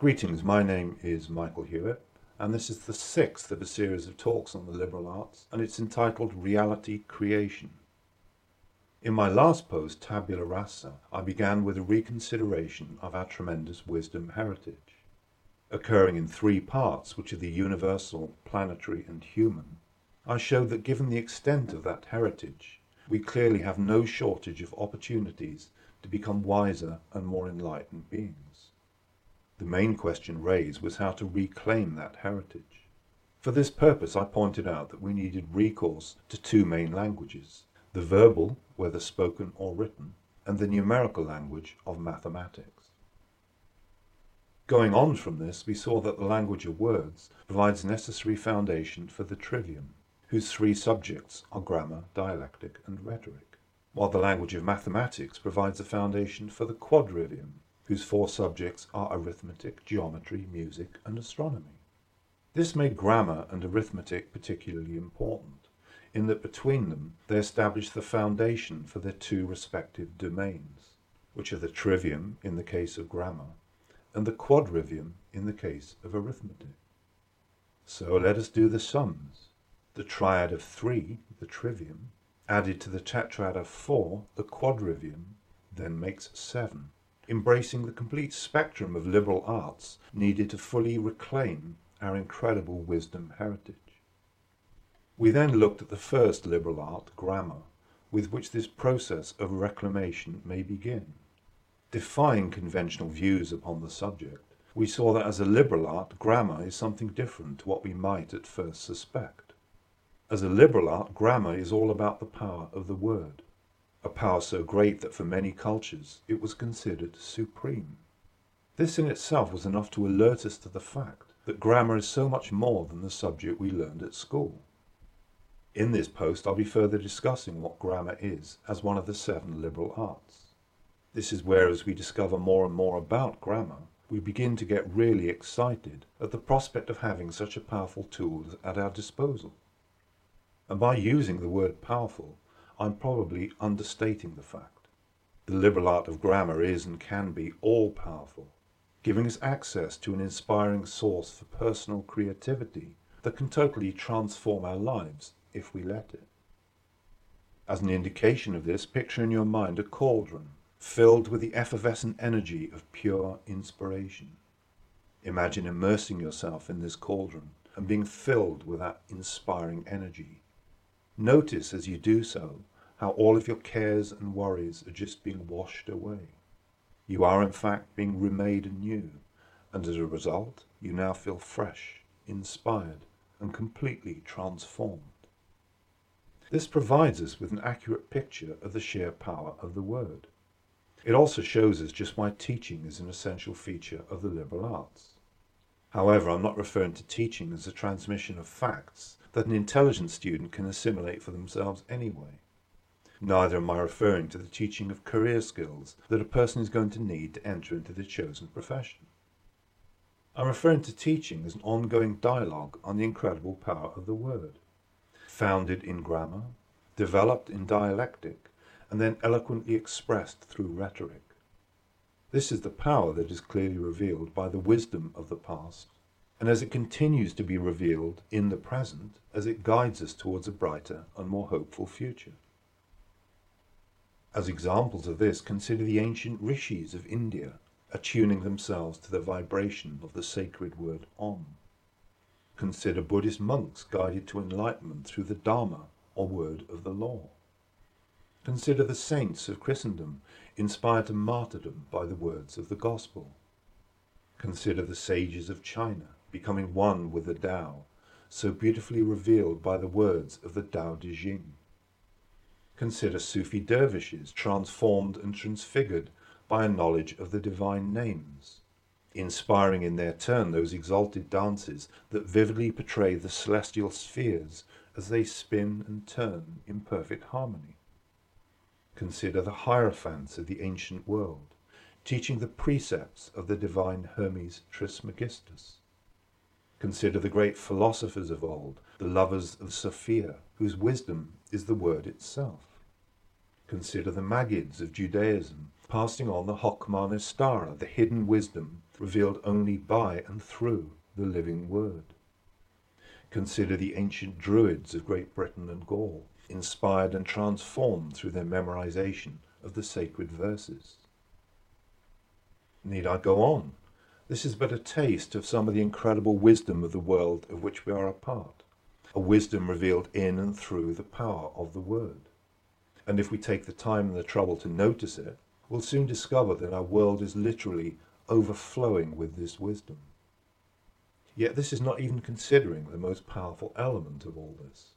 Greetings, my name is Michael Hewitt, and this is the sixth of a series of talks on the liberal arts, and it's entitled Reality Creation. In my last post, Tabula Rasa, I began with a reconsideration of our tremendous wisdom heritage. Occurring in three parts, which are the universal, planetary, and human, I showed that given the extent of that heritage, we clearly have no shortage of opportunities to become wiser and more enlightened beings. The main question raised was how to reclaim that heritage. For this purpose, I pointed out that we needed recourse to two main languages the verbal, whether spoken or written, and the numerical language of mathematics. Going on from this, we saw that the language of words provides necessary foundation for the trivium, whose three subjects are grammar, dialectic, and rhetoric, while the language of mathematics provides a foundation for the quadrivium, whose four subjects are arithmetic, geometry, music, and astronomy. This made grammar and arithmetic particularly important, in that between them they established the foundation for their two respective domains, which are the trivium in the case of grammar, and the quadrivium in the case of arithmetic. So let us do the sums. The triad of three, the trivium, added to the tetrad of four, the quadrivium, then makes seven embracing the complete spectrum of liberal arts needed to fully reclaim our incredible wisdom heritage. We then looked at the first liberal art, grammar, with which this process of reclamation may begin. Defying conventional views upon the subject, we saw that as a liberal art, grammar is something different to what we might at first suspect. As a liberal art, grammar is all about the power of the word a power so great that for many cultures it was considered supreme. This in itself was enough to alert us to the fact that grammar is so much more than the subject we learned at school. In this post I'll be further discussing what grammar is as one of the seven liberal arts. This is where as we discover more and more about grammar, we begin to get really excited at the prospect of having such a powerful tool at our disposal. And by using the word powerful, I'm probably understating the fact. The liberal art of grammar is and can be all powerful, giving us access to an inspiring source for personal creativity that can totally transform our lives if we let it. As an indication of this, picture in your mind a cauldron filled with the effervescent energy of pure inspiration. Imagine immersing yourself in this cauldron and being filled with that inspiring energy. Notice as you do so how all of your cares and worries are just being washed away. You are, in fact, being remade anew, and as a result, you now feel fresh, inspired, and completely transformed. This provides us with an accurate picture of the sheer power of the Word. It also shows us just why teaching is an essential feature of the liberal arts. However, I'm not referring to teaching as a transmission of facts that an intelligent student can assimilate for themselves anyway. Neither am I referring to the teaching of career skills that a person is going to need to enter into the chosen profession. I'm referring to teaching as an ongoing dialogue on the incredible power of the word, founded in grammar, developed in dialectic, and then eloquently expressed through rhetoric. This is the power that is clearly revealed by the wisdom of the past, and as it continues to be revealed in the present, as it guides us towards a brighter and more hopeful future. As examples of this, consider the ancient rishis of India attuning themselves to the vibration of the sacred word Om. Consider Buddhist monks guided to enlightenment through the Dharma, or word of the law. Consider the saints of Christendom inspired to martyrdom by the words of the gospel. Consider the sages of China becoming one with the Tao, so beautifully revealed by the words of the Tao Te Ching. Consider Sufi dervishes transformed and transfigured by a knowledge of the divine names, inspiring in their turn those exalted dances that vividly portray the celestial spheres as they spin and turn in perfect harmony. Consider the hierophants of the ancient world, teaching the precepts of the divine Hermes Trismegistus. Consider the great philosophers of old, the lovers of Sophia, whose wisdom is the word itself. Consider the Maggids of Judaism, passing on the Hokmah Nestara, the hidden wisdom revealed only by and through the living word. Consider the ancient Druids of Great Britain and Gaul, inspired and transformed through their memorization of the sacred verses. Need I go on? This is but a taste of some of the incredible wisdom of the world of which we are a part, a wisdom revealed in and through the power of the Word. And if we take the time and the trouble to notice it, we'll soon discover that our world is literally overflowing with this wisdom. Yet this is not even considering the most powerful element of all this.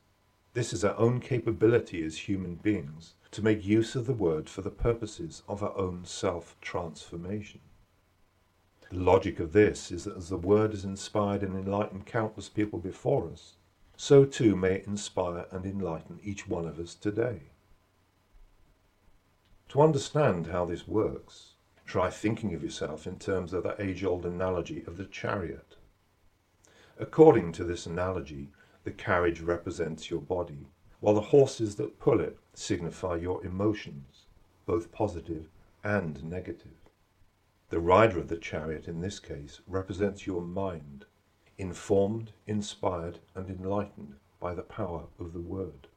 This is our own capability as human beings to make use of the word for the purposes of our own self transformation. The logic of this is that as the word has inspired and enlightened countless people before us, so too may it inspire and enlighten each one of us today. To understand how this works, try thinking of yourself in terms of that age old analogy of the chariot. According to this analogy, the carriage represents your body, while the horses that pull it signify your emotions, both positive and negative. The rider of the chariot in this case represents your mind, informed, inspired, and enlightened by the power of the Word.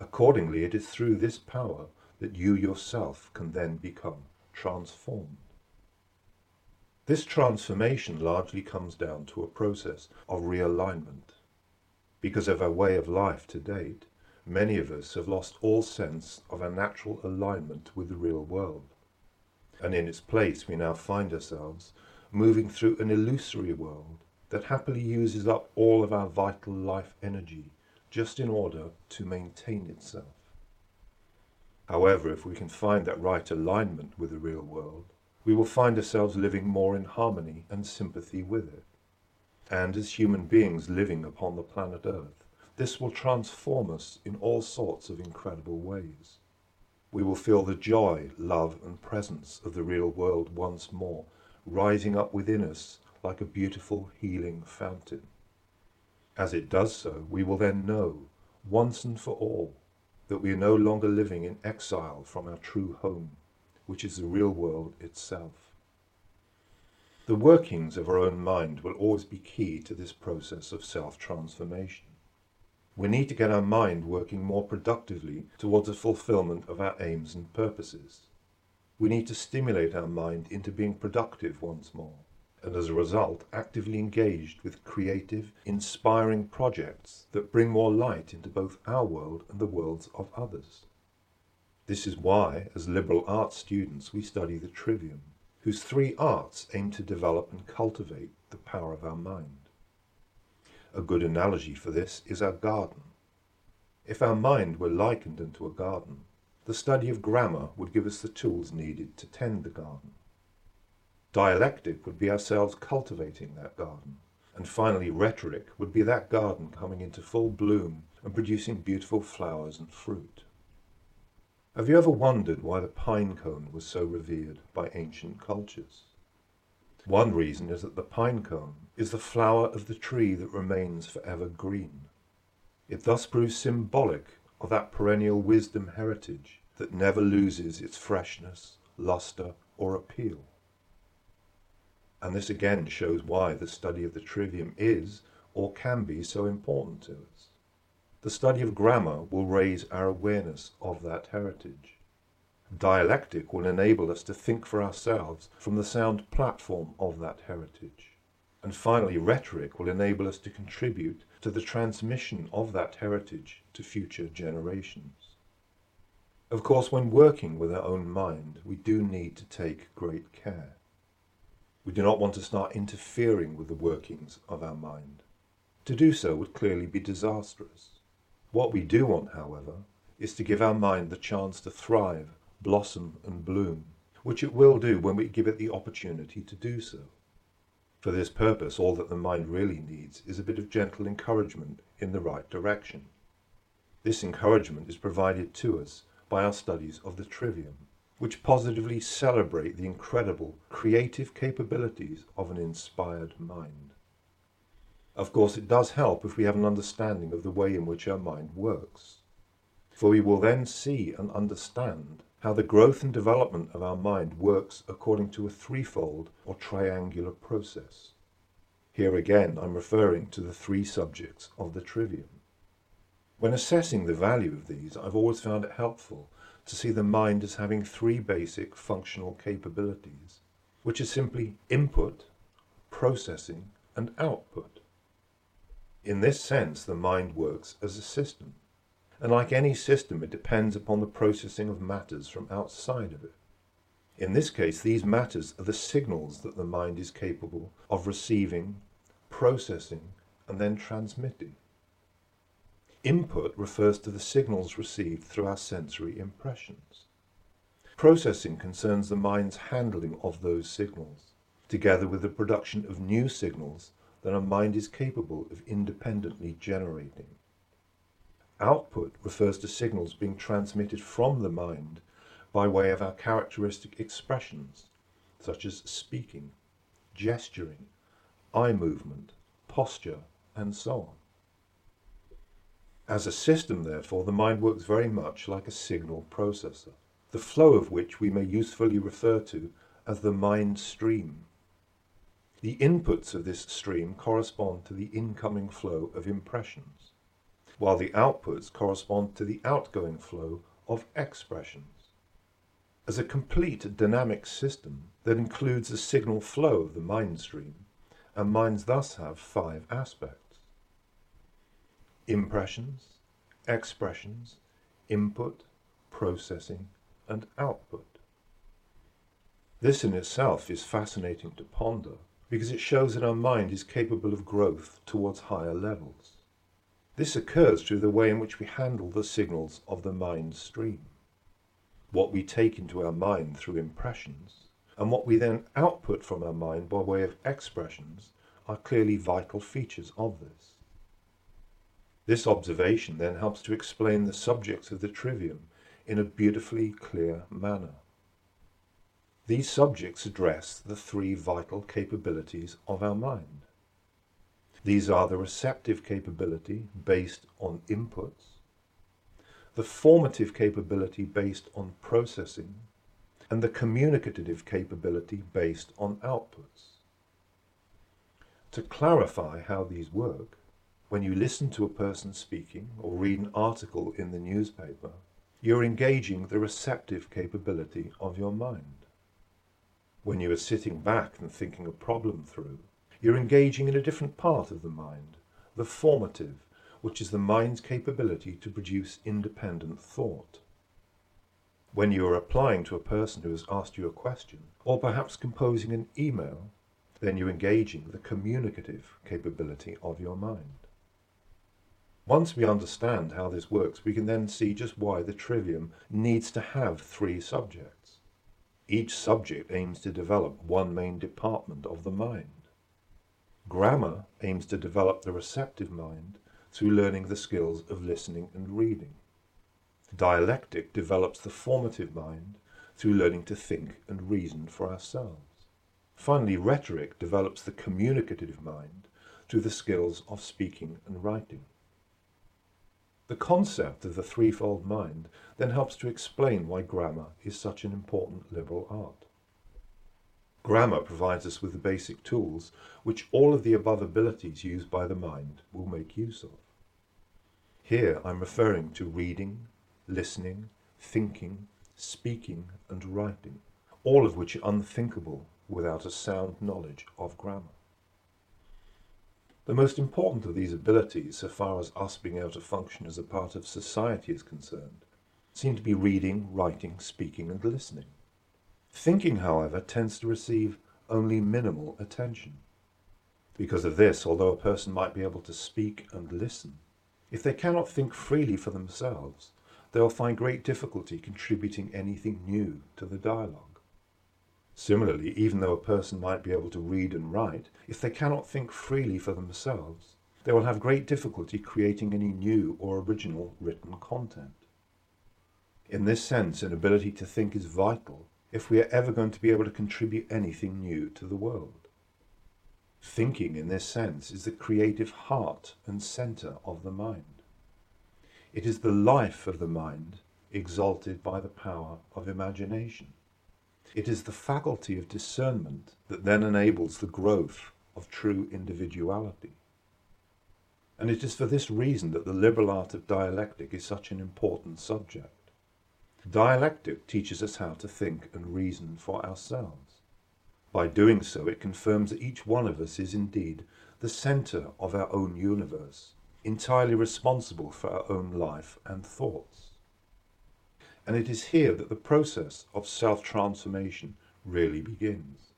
Accordingly, it is through this power that you yourself can then become transformed. This transformation largely comes down to a process of realignment. Because of our way of life to date, many of us have lost all sense of our natural alignment with the real world and in its place we now find ourselves moving through an illusory world that happily uses up all of our vital life energy just in order to maintain itself. However, if we can find that right alignment with the real world, we will find ourselves living more in harmony and sympathy with it. And as human beings living upon the planet Earth, this will transform us in all sorts of incredible ways we will feel the joy, love, and presence of the real world once more, rising up within us like a beautiful healing fountain. As it does so, we will then know, once and for all, that we are no longer living in exile from our true home, which is the real world itself. The workings of our own mind will always be key to this process of self transformation. We need to get our mind working more productively towards the fulfillment of our aims and purposes. We need to stimulate our mind into being productive once more, and as a result, actively engaged with creative, inspiring projects that bring more light into both our world and the worlds of others. This is why, as liberal arts students, we study the trivium, whose three arts aim to develop and cultivate the power of our mind. A good analogy for this is our garden. If our mind were likened unto a garden, the study of grammar would give us the tools needed to tend the garden. Dialectic would be ourselves cultivating that garden. And finally, rhetoric would be that garden coming into full bloom and producing beautiful flowers and fruit. Have you ever wondered why the pine cone was so revered by ancient cultures? One reason is that the pine cone is the flower of the tree that remains forever green. It thus proves symbolic of that perennial wisdom heritage that never loses its freshness, lustre, or appeal. And this again shows why the study of the trivium is or can be so important to us. The study of grammar will raise our awareness of that heritage. Dialectic will enable us to think for ourselves from the sound platform of that heritage. And finally, rhetoric will enable us to contribute to the transmission of that heritage to future generations. Of course, when working with our own mind, we do need to take great care. We do not want to start interfering with the workings of our mind. To do so would clearly be disastrous. What we do want, however, is to give our mind the chance to thrive blossom and bloom, which it will do when we give it the opportunity to do so. For this purpose, all that the mind really needs is a bit of gentle encouragement in the right direction. This encouragement is provided to us by our studies of the trivium, which positively celebrate the incredible creative capabilities of an inspired mind. Of course, it does help if we have an understanding of the way in which our mind works, for we will then see and understand how the growth and development of our mind works according to a threefold or triangular process. Here again, I'm referring to the three subjects of the trivium. When assessing the value of these, I've always found it helpful to see the mind as having three basic functional capabilities, which are simply input, processing, and output. In this sense, the mind works as a system, and like any system, it depends upon the processing of matters from outside of it. In this case, these matters are the signals that the mind is capable of receiving, processing, and then transmitting. Input refers to the signals received through our sensory impressions. Processing concerns the mind's handling of those signals, together with the production of new signals that our mind is capable of independently generating. Output refers to signals being transmitted from the mind by way of our characteristic expressions, such as speaking, gesturing, eye movement, posture, and so on. As a system, therefore, the mind works very much like a signal processor, the flow of which we may usefully refer to as the mind stream. The inputs of this stream correspond to the incoming flow of impressions while the outputs correspond to the outgoing flow of expressions. As a complete dynamic system that includes the signal flow of the mind stream, and minds thus have five aspects impressions, expressions, input, processing, and output. This in itself is fascinating to ponder because it shows that our mind is capable of growth towards higher levels. This occurs through the way in which we handle the signals of the mind stream. What we take into our mind through impressions, and what we then output from our mind by way of expressions, are clearly vital features of this. This observation then helps to explain the subjects of the trivium in a beautifully clear manner. These subjects address the three vital capabilities of our mind. These are the receptive capability based on inputs, the formative capability based on processing, and the communicative capability based on outputs. To clarify how these work, when you listen to a person speaking or read an article in the newspaper, you're engaging the receptive capability of your mind. When you are sitting back and thinking a problem through, you're engaging in a different part of the mind, the formative, which is the mind's capability to produce independent thought. When you are applying to a person who has asked you a question, or perhaps composing an email, then you're engaging the communicative capability of your mind. Once we understand how this works, we can then see just why the trivium needs to have three subjects. Each subject aims to develop one main department of the mind. Grammar aims to develop the receptive mind through learning the skills of listening and reading. Dialectic develops the formative mind through learning to think and reason for ourselves. Finally, rhetoric develops the communicative mind through the skills of speaking and writing. The concept of the threefold mind then helps to explain why grammar is such an important liberal art. Grammar provides us with the basic tools which all of the above abilities used by the mind will make use of. Here I'm referring to reading, listening, thinking, speaking, and writing, all of which are unthinkable without a sound knowledge of grammar. The most important of these abilities, so far as us being able to function as a part of society is concerned, seem to be reading, writing, speaking, and listening. Thinking, however, tends to receive only minimal attention. Because of this, although a person might be able to speak and listen, if they cannot think freely for themselves, they will find great difficulty contributing anything new to the dialogue. Similarly, even though a person might be able to read and write, if they cannot think freely for themselves, they will have great difficulty creating any new or original written content. In this sense, an ability to think is vital if we are ever going to be able to contribute anything new to the world. Thinking, in this sense, is the creative heart and centre of the mind. It is the life of the mind exalted by the power of imagination. It is the faculty of discernment that then enables the growth of true individuality. And it is for this reason that the liberal art of dialectic is such an important subject. Dialectic teaches us how to think and reason for ourselves. By doing so, it confirms that each one of us is indeed the centre of our own universe, entirely responsible for our own life and thoughts. And it is here that the process of self transformation really begins,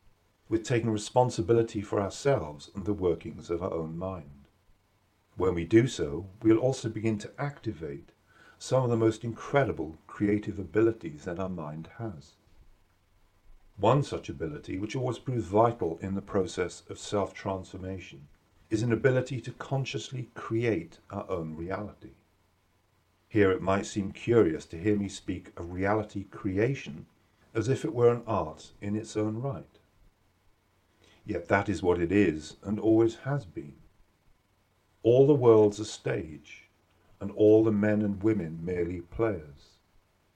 with taking responsibility for ourselves and the workings of our own mind. When we do so, we'll also begin to activate some of the most incredible creative abilities that our mind has. One such ability, which always proves vital in the process of self transformation, is an ability to consciously create our own reality. Here it might seem curious to hear me speak of reality creation as if it were an art in its own right. Yet that is what it is and always has been. All the world's a stage, and all the men and women merely players.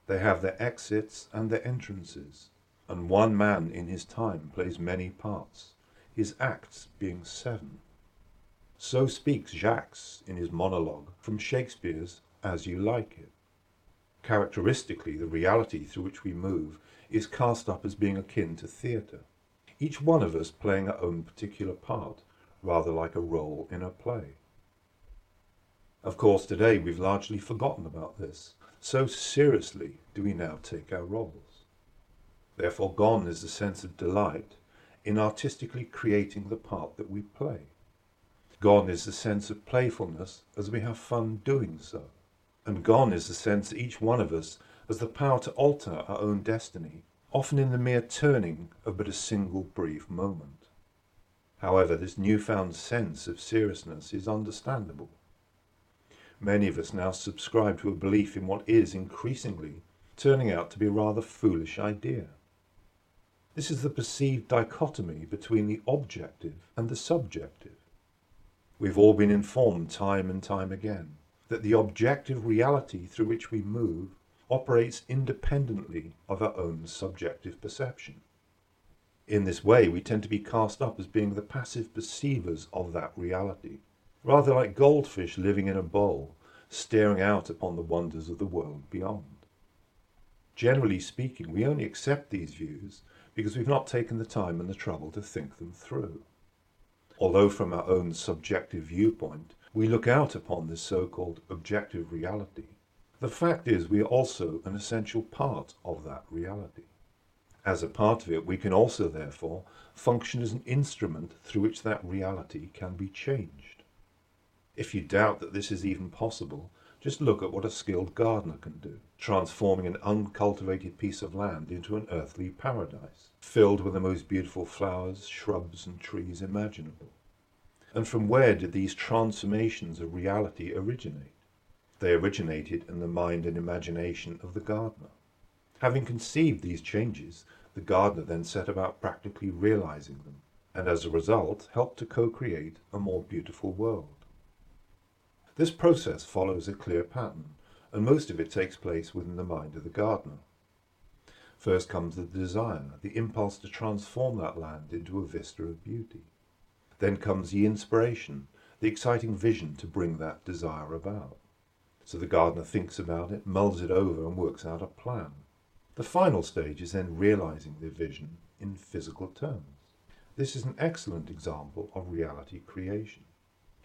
They have their exits and their entrances, and one man in his time plays many parts, his acts being seven. So speaks Jacques in his monologue from Shakespeare's As You Like It. Characteristically, the reality through which we move is cast up as being akin to theatre, each one of us playing our own particular part, rather like a role in a play. Of course, today we've largely forgotten about this. So seriously do we now take our roles. Therefore, gone is the sense of delight in artistically creating the part that we play. Gone is the sense of playfulness as we have fun doing so. And gone is the sense each one of us has the power to alter our own destiny, often in the mere turning of but a single brief moment. However, this newfound sense of seriousness is understandable. Many of us now subscribe to a belief in what is increasingly turning out to be a rather foolish idea. This is the perceived dichotomy between the objective and the subjective. We've all been informed time and time again that the objective reality through which we move operates independently of our own subjective perception. In this way, we tend to be cast up as being the passive perceivers of that reality, rather like goldfish living in a bowl, staring out upon the wonders of the world beyond. Generally speaking, we only accept these views because we've not taken the time and the trouble to think them through. Although from our own subjective viewpoint, we look out upon this so-called objective reality, the fact is we are also an essential part of that reality. As a part of it, we can also, therefore, function as an instrument through which that reality can be changed. If you doubt that this is even possible, just look at what a skilled gardener can do, transforming an uncultivated piece of land into an earthly paradise, filled with the most beautiful flowers, shrubs, and trees imaginable. And from where did these transformations of reality originate? They originated in the mind and imagination of the gardener. Having conceived these changes, the gardener then set about practically realizing them, and as a result helped to co-create a more beautiful world. This process follows a clear pattern, and most of it takes place within the mind of the gardener. First comes the desire, the impulse to transform that land into a vista of beauty. Then comes the inspiration, the exciting vision to bring that desire about. So the gardener thinks about it, mulls it over, and works out a plan. The final stage is then realizing the vision in physical terms. This is an excellent example of reality creation.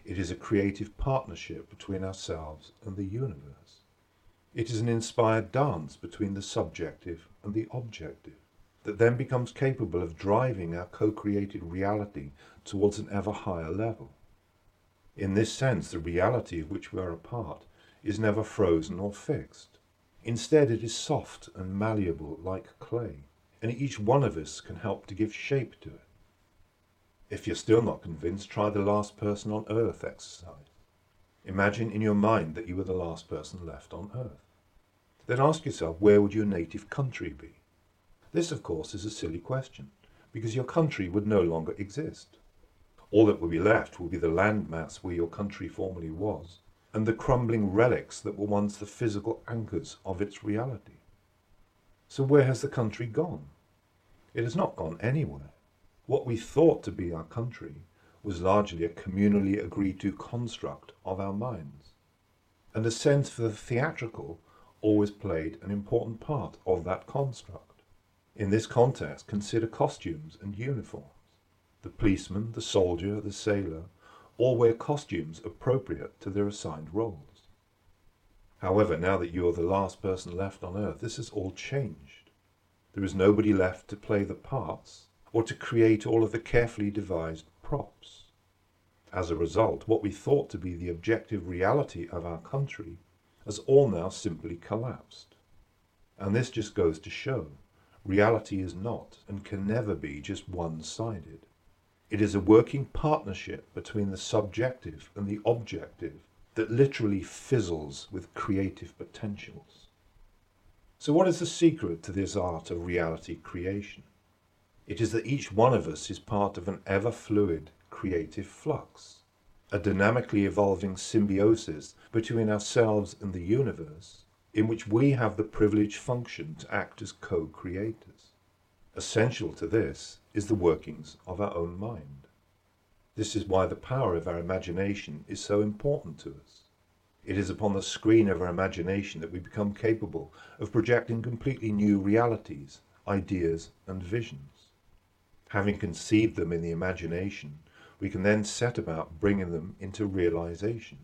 It is a creative partnership between ourselves and the universe. It is an inspired dance between the subjective and the objective that then becomes capable of driving our co-created reality towards an ever higher level. In this sense, the reality of which we are a part is never frozen or fixed. Instead, it is soft and malleable like clay, and each one of us can help to give shape to it. If you're still not convinced, try the last person on earth exercise. Imagine in your mind that you were the last person left on earth. Then ask yourself, where would your native country be? This, of course, is a silly question, because your country would no longer exist. All that will be left will be the landmass where your country formerly was, and the crumbling relics that were once the physical anchors of its reality. So, where has the country gone? It has not gone anywhere. What we thought to be our country was largely a communally agreed to construct of our minds. And a sense for the theatrical always played an important part of that construct. In this context, consider costumes and uniforms. The policeman, the soldier, the sailor all wear costumes appropriate to their assigned roles. However, now that you are the last person left on earth, this has all changed. There is nobody left to play the parts or to create all of the carefully devised props. As a result, what we thought to be the objective reality of our country has all now simply collapsed. And this just goes to show reality is not and can never be just one sided. It is a working partnership between the subjective and the objective that literally fizzles with creative potentials. So, what is the secret to this art of reality creation? It is that each one of us is part of an ever fluid creative flux, a dynamically evolving symbiosis between ourselves and the universe, in which we have the privileged function to act as co creators. Essential to this is the workings of our own mind. This is why the power of our imagination is so important to us. It is upon the screen of our imagination that we become capable of projecting completely new realities, ideas, and visions. Having conceived them in the imagination, we can then set about bringing them into realization.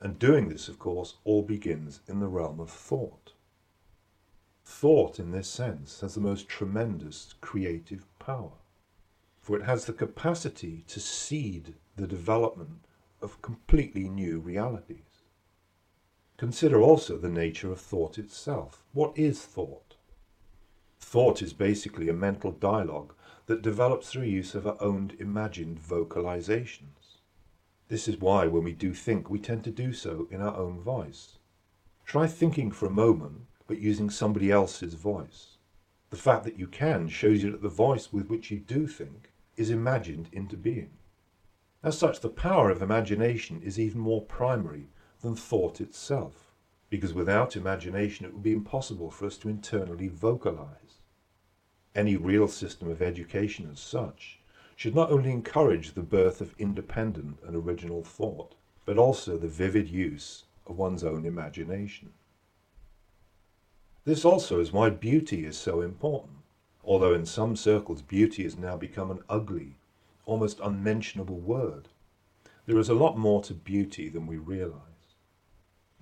And doing this, of course, all begins in the realm of thought. Thought, in this sense, has the most tremendous creative power, for it has the capacity to seed the development of completely new realities. Consider also the nature of thought itself. What is thought? Thought is basically a mental dialogue that develops through use of our own imagined vocalizations. This is why, when we do think, we tend to do so in our own voice. Try thinking for a moment but using somebody else's voice. The fact that you can shows you that the voice with which you do think is imagined into being. As such, the power of imagination is even more primary than thought itself, because without imagination it would be impossible for us to internally vocalize. Any real system of education as such should not only encourage the birth of independent and original thought, but also the vivid use of one's own imagination. This also is why beauty is so important, although in some circles beauty has now become an ugly, almost unmentionable word. There is a lot more to beauty than we realize.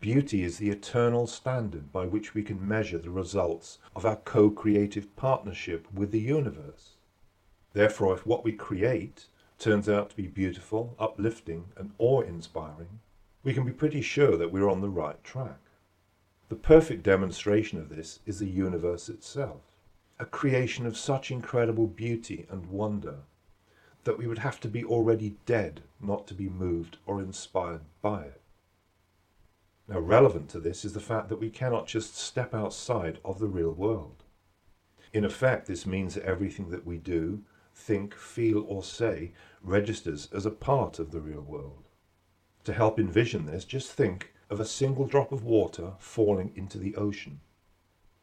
Beauty is the eternal standard by which we can measure the results of our co-creative partnership with the universe. Therefore, if what we create turns out to be beautiful, uplifting, and awe-inspiring, we can be pretty sure that we're on the right track. The perfect demonstration of this is the universe itself, a creation of such incredible beauty and wonder that we would have to be already dead not to be moved or inspired by it. Now, relevant to this is the fact that we cannot just step outside of the real world. In effect, this means that everything that we do, think, feel, or say registers as a part of the real world. To help envision this, just think of a single drop of water falling into the ocean.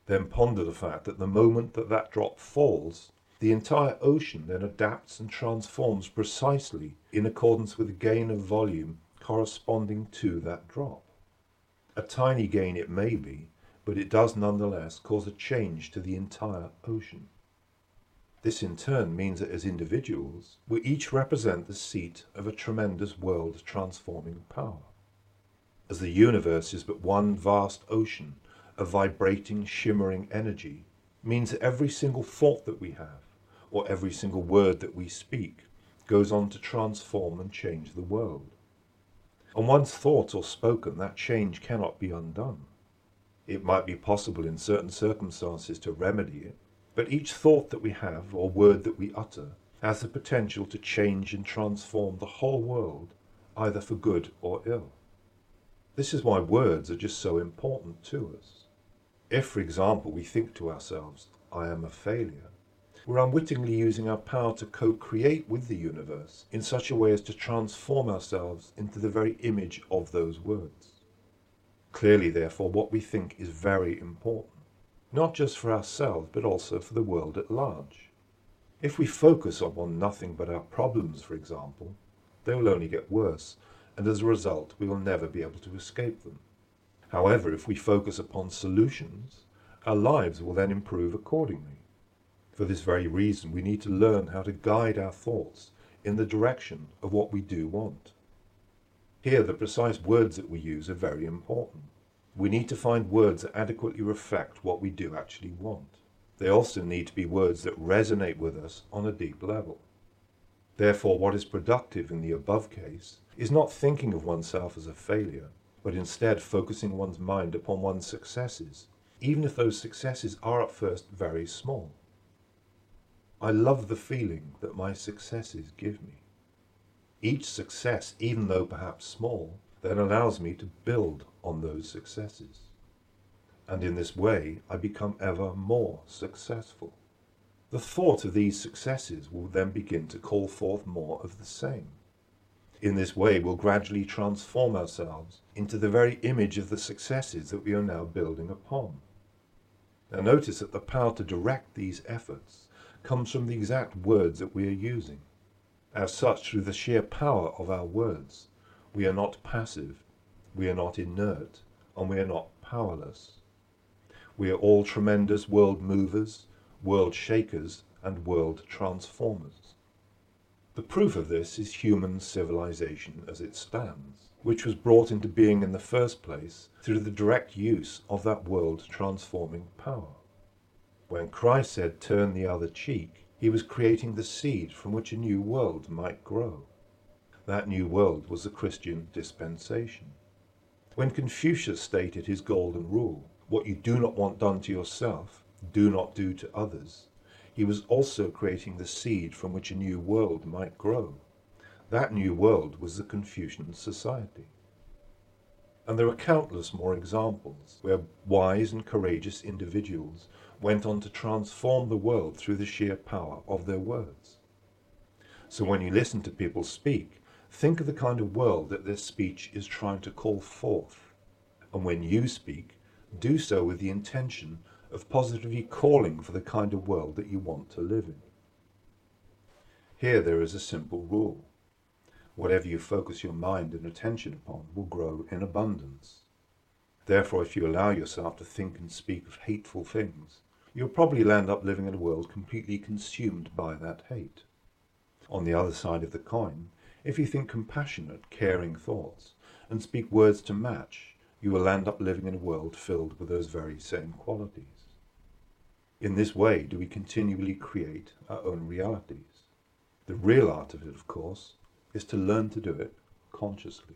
Then ponder the fact that the moment that that drop falls, the entire ocean then adapts and transforms precisely in accordance with the gain of volume corresponding to that drop. A tiny gain it may be, but it does nonetheless cause a change to the entire ocean. This in turn means that as individuals, we each represent the seat of a tremendous world transforming power as the universe is but one vast ocean of vibrating, shimmering energy, means that every single thought that we have, or every single word that we speak, goes on to transform and change the world. And once thought or spoken, that change cannot be undone. It might be possible in certain circumstances to remedy it, but each thought that we have or word that we utter has the potential to change and transform the whole world, either for good or ill. This is why words are just so important to us. If, for example, we think to ourselves, I am a failure, we're unwittingly using our power to co create with the universe in such a way as to transform ourselves into the very image of those words. Clearly, therefore, what we think is very important, not just for ourselves, but also for the world at large. If we focus upon nothing but our problems, for example, they will only get worse, and as a result, we will never be able to escape them. However, if we focus upon solutions, our lives will then improve accordingly. For this very reason, we need to learn how to guide our thoughts in the direction of what we do want. Here, the precise words that we use are very important. We need to find words that adequately reflect what we do actually want. They also need to be words that resonate with us on a deep level. Therefore, what is productive in the above case is not thinking of oneself as a failure, but instead focusing one's mind upon one's successes, even if those successes are at first very small. I love the feeling that my successes give me. Each success, even though perhaps small, then allows me to build on those successes. And in this way, I become ever more successful. The thought of these successes will then begin to call forth more of the same. In this way, we'll gradually transform ourselves into the very image of the successes that we are now building upon. Now, notice that the power to direct these efforts comes from the exact words that we are using. As such, through the sheer power of our words, we are not passive, we are not inert, and we are not powerless. We are all tremendous world movers, world shakers, and world transformers. The proof of this is human civilization as it stands, which was brought into being in the first place through the direct use of that world transforming power. When Christ said, Turn the other cheek, he was creating the seed from which a new world might grow. That new world was the Christian dispensation. When Confucius stated his golden rule, what you do not want done to yourself, do not do to others, he was also creating the seed from which a new world might grow. That new world was the Confucian society. And there are countless more examples where wise and courageous individuals went on to transform the world through the sheer power of their words. So when you listen to people speak, think of the kind of world that their speech is trying to call forth. And when you speak, do so with the intention of positively calling for the kind of world that you want to live in. Here there is a simple rule. Whatever you focus your mind and attention upon will grow in abundance. Therefore, if you allow yourself to think and speak of hateful things, you'll probably land up living in a world completely consumed by that hate. On the other side of the coin, if you think compassionate, caring thoughts and speak words to match, you will end up living in a world filled with those very same qualities. In this way, do we continually create our own realities. The real art of it, of course, is to learn to do it consciously.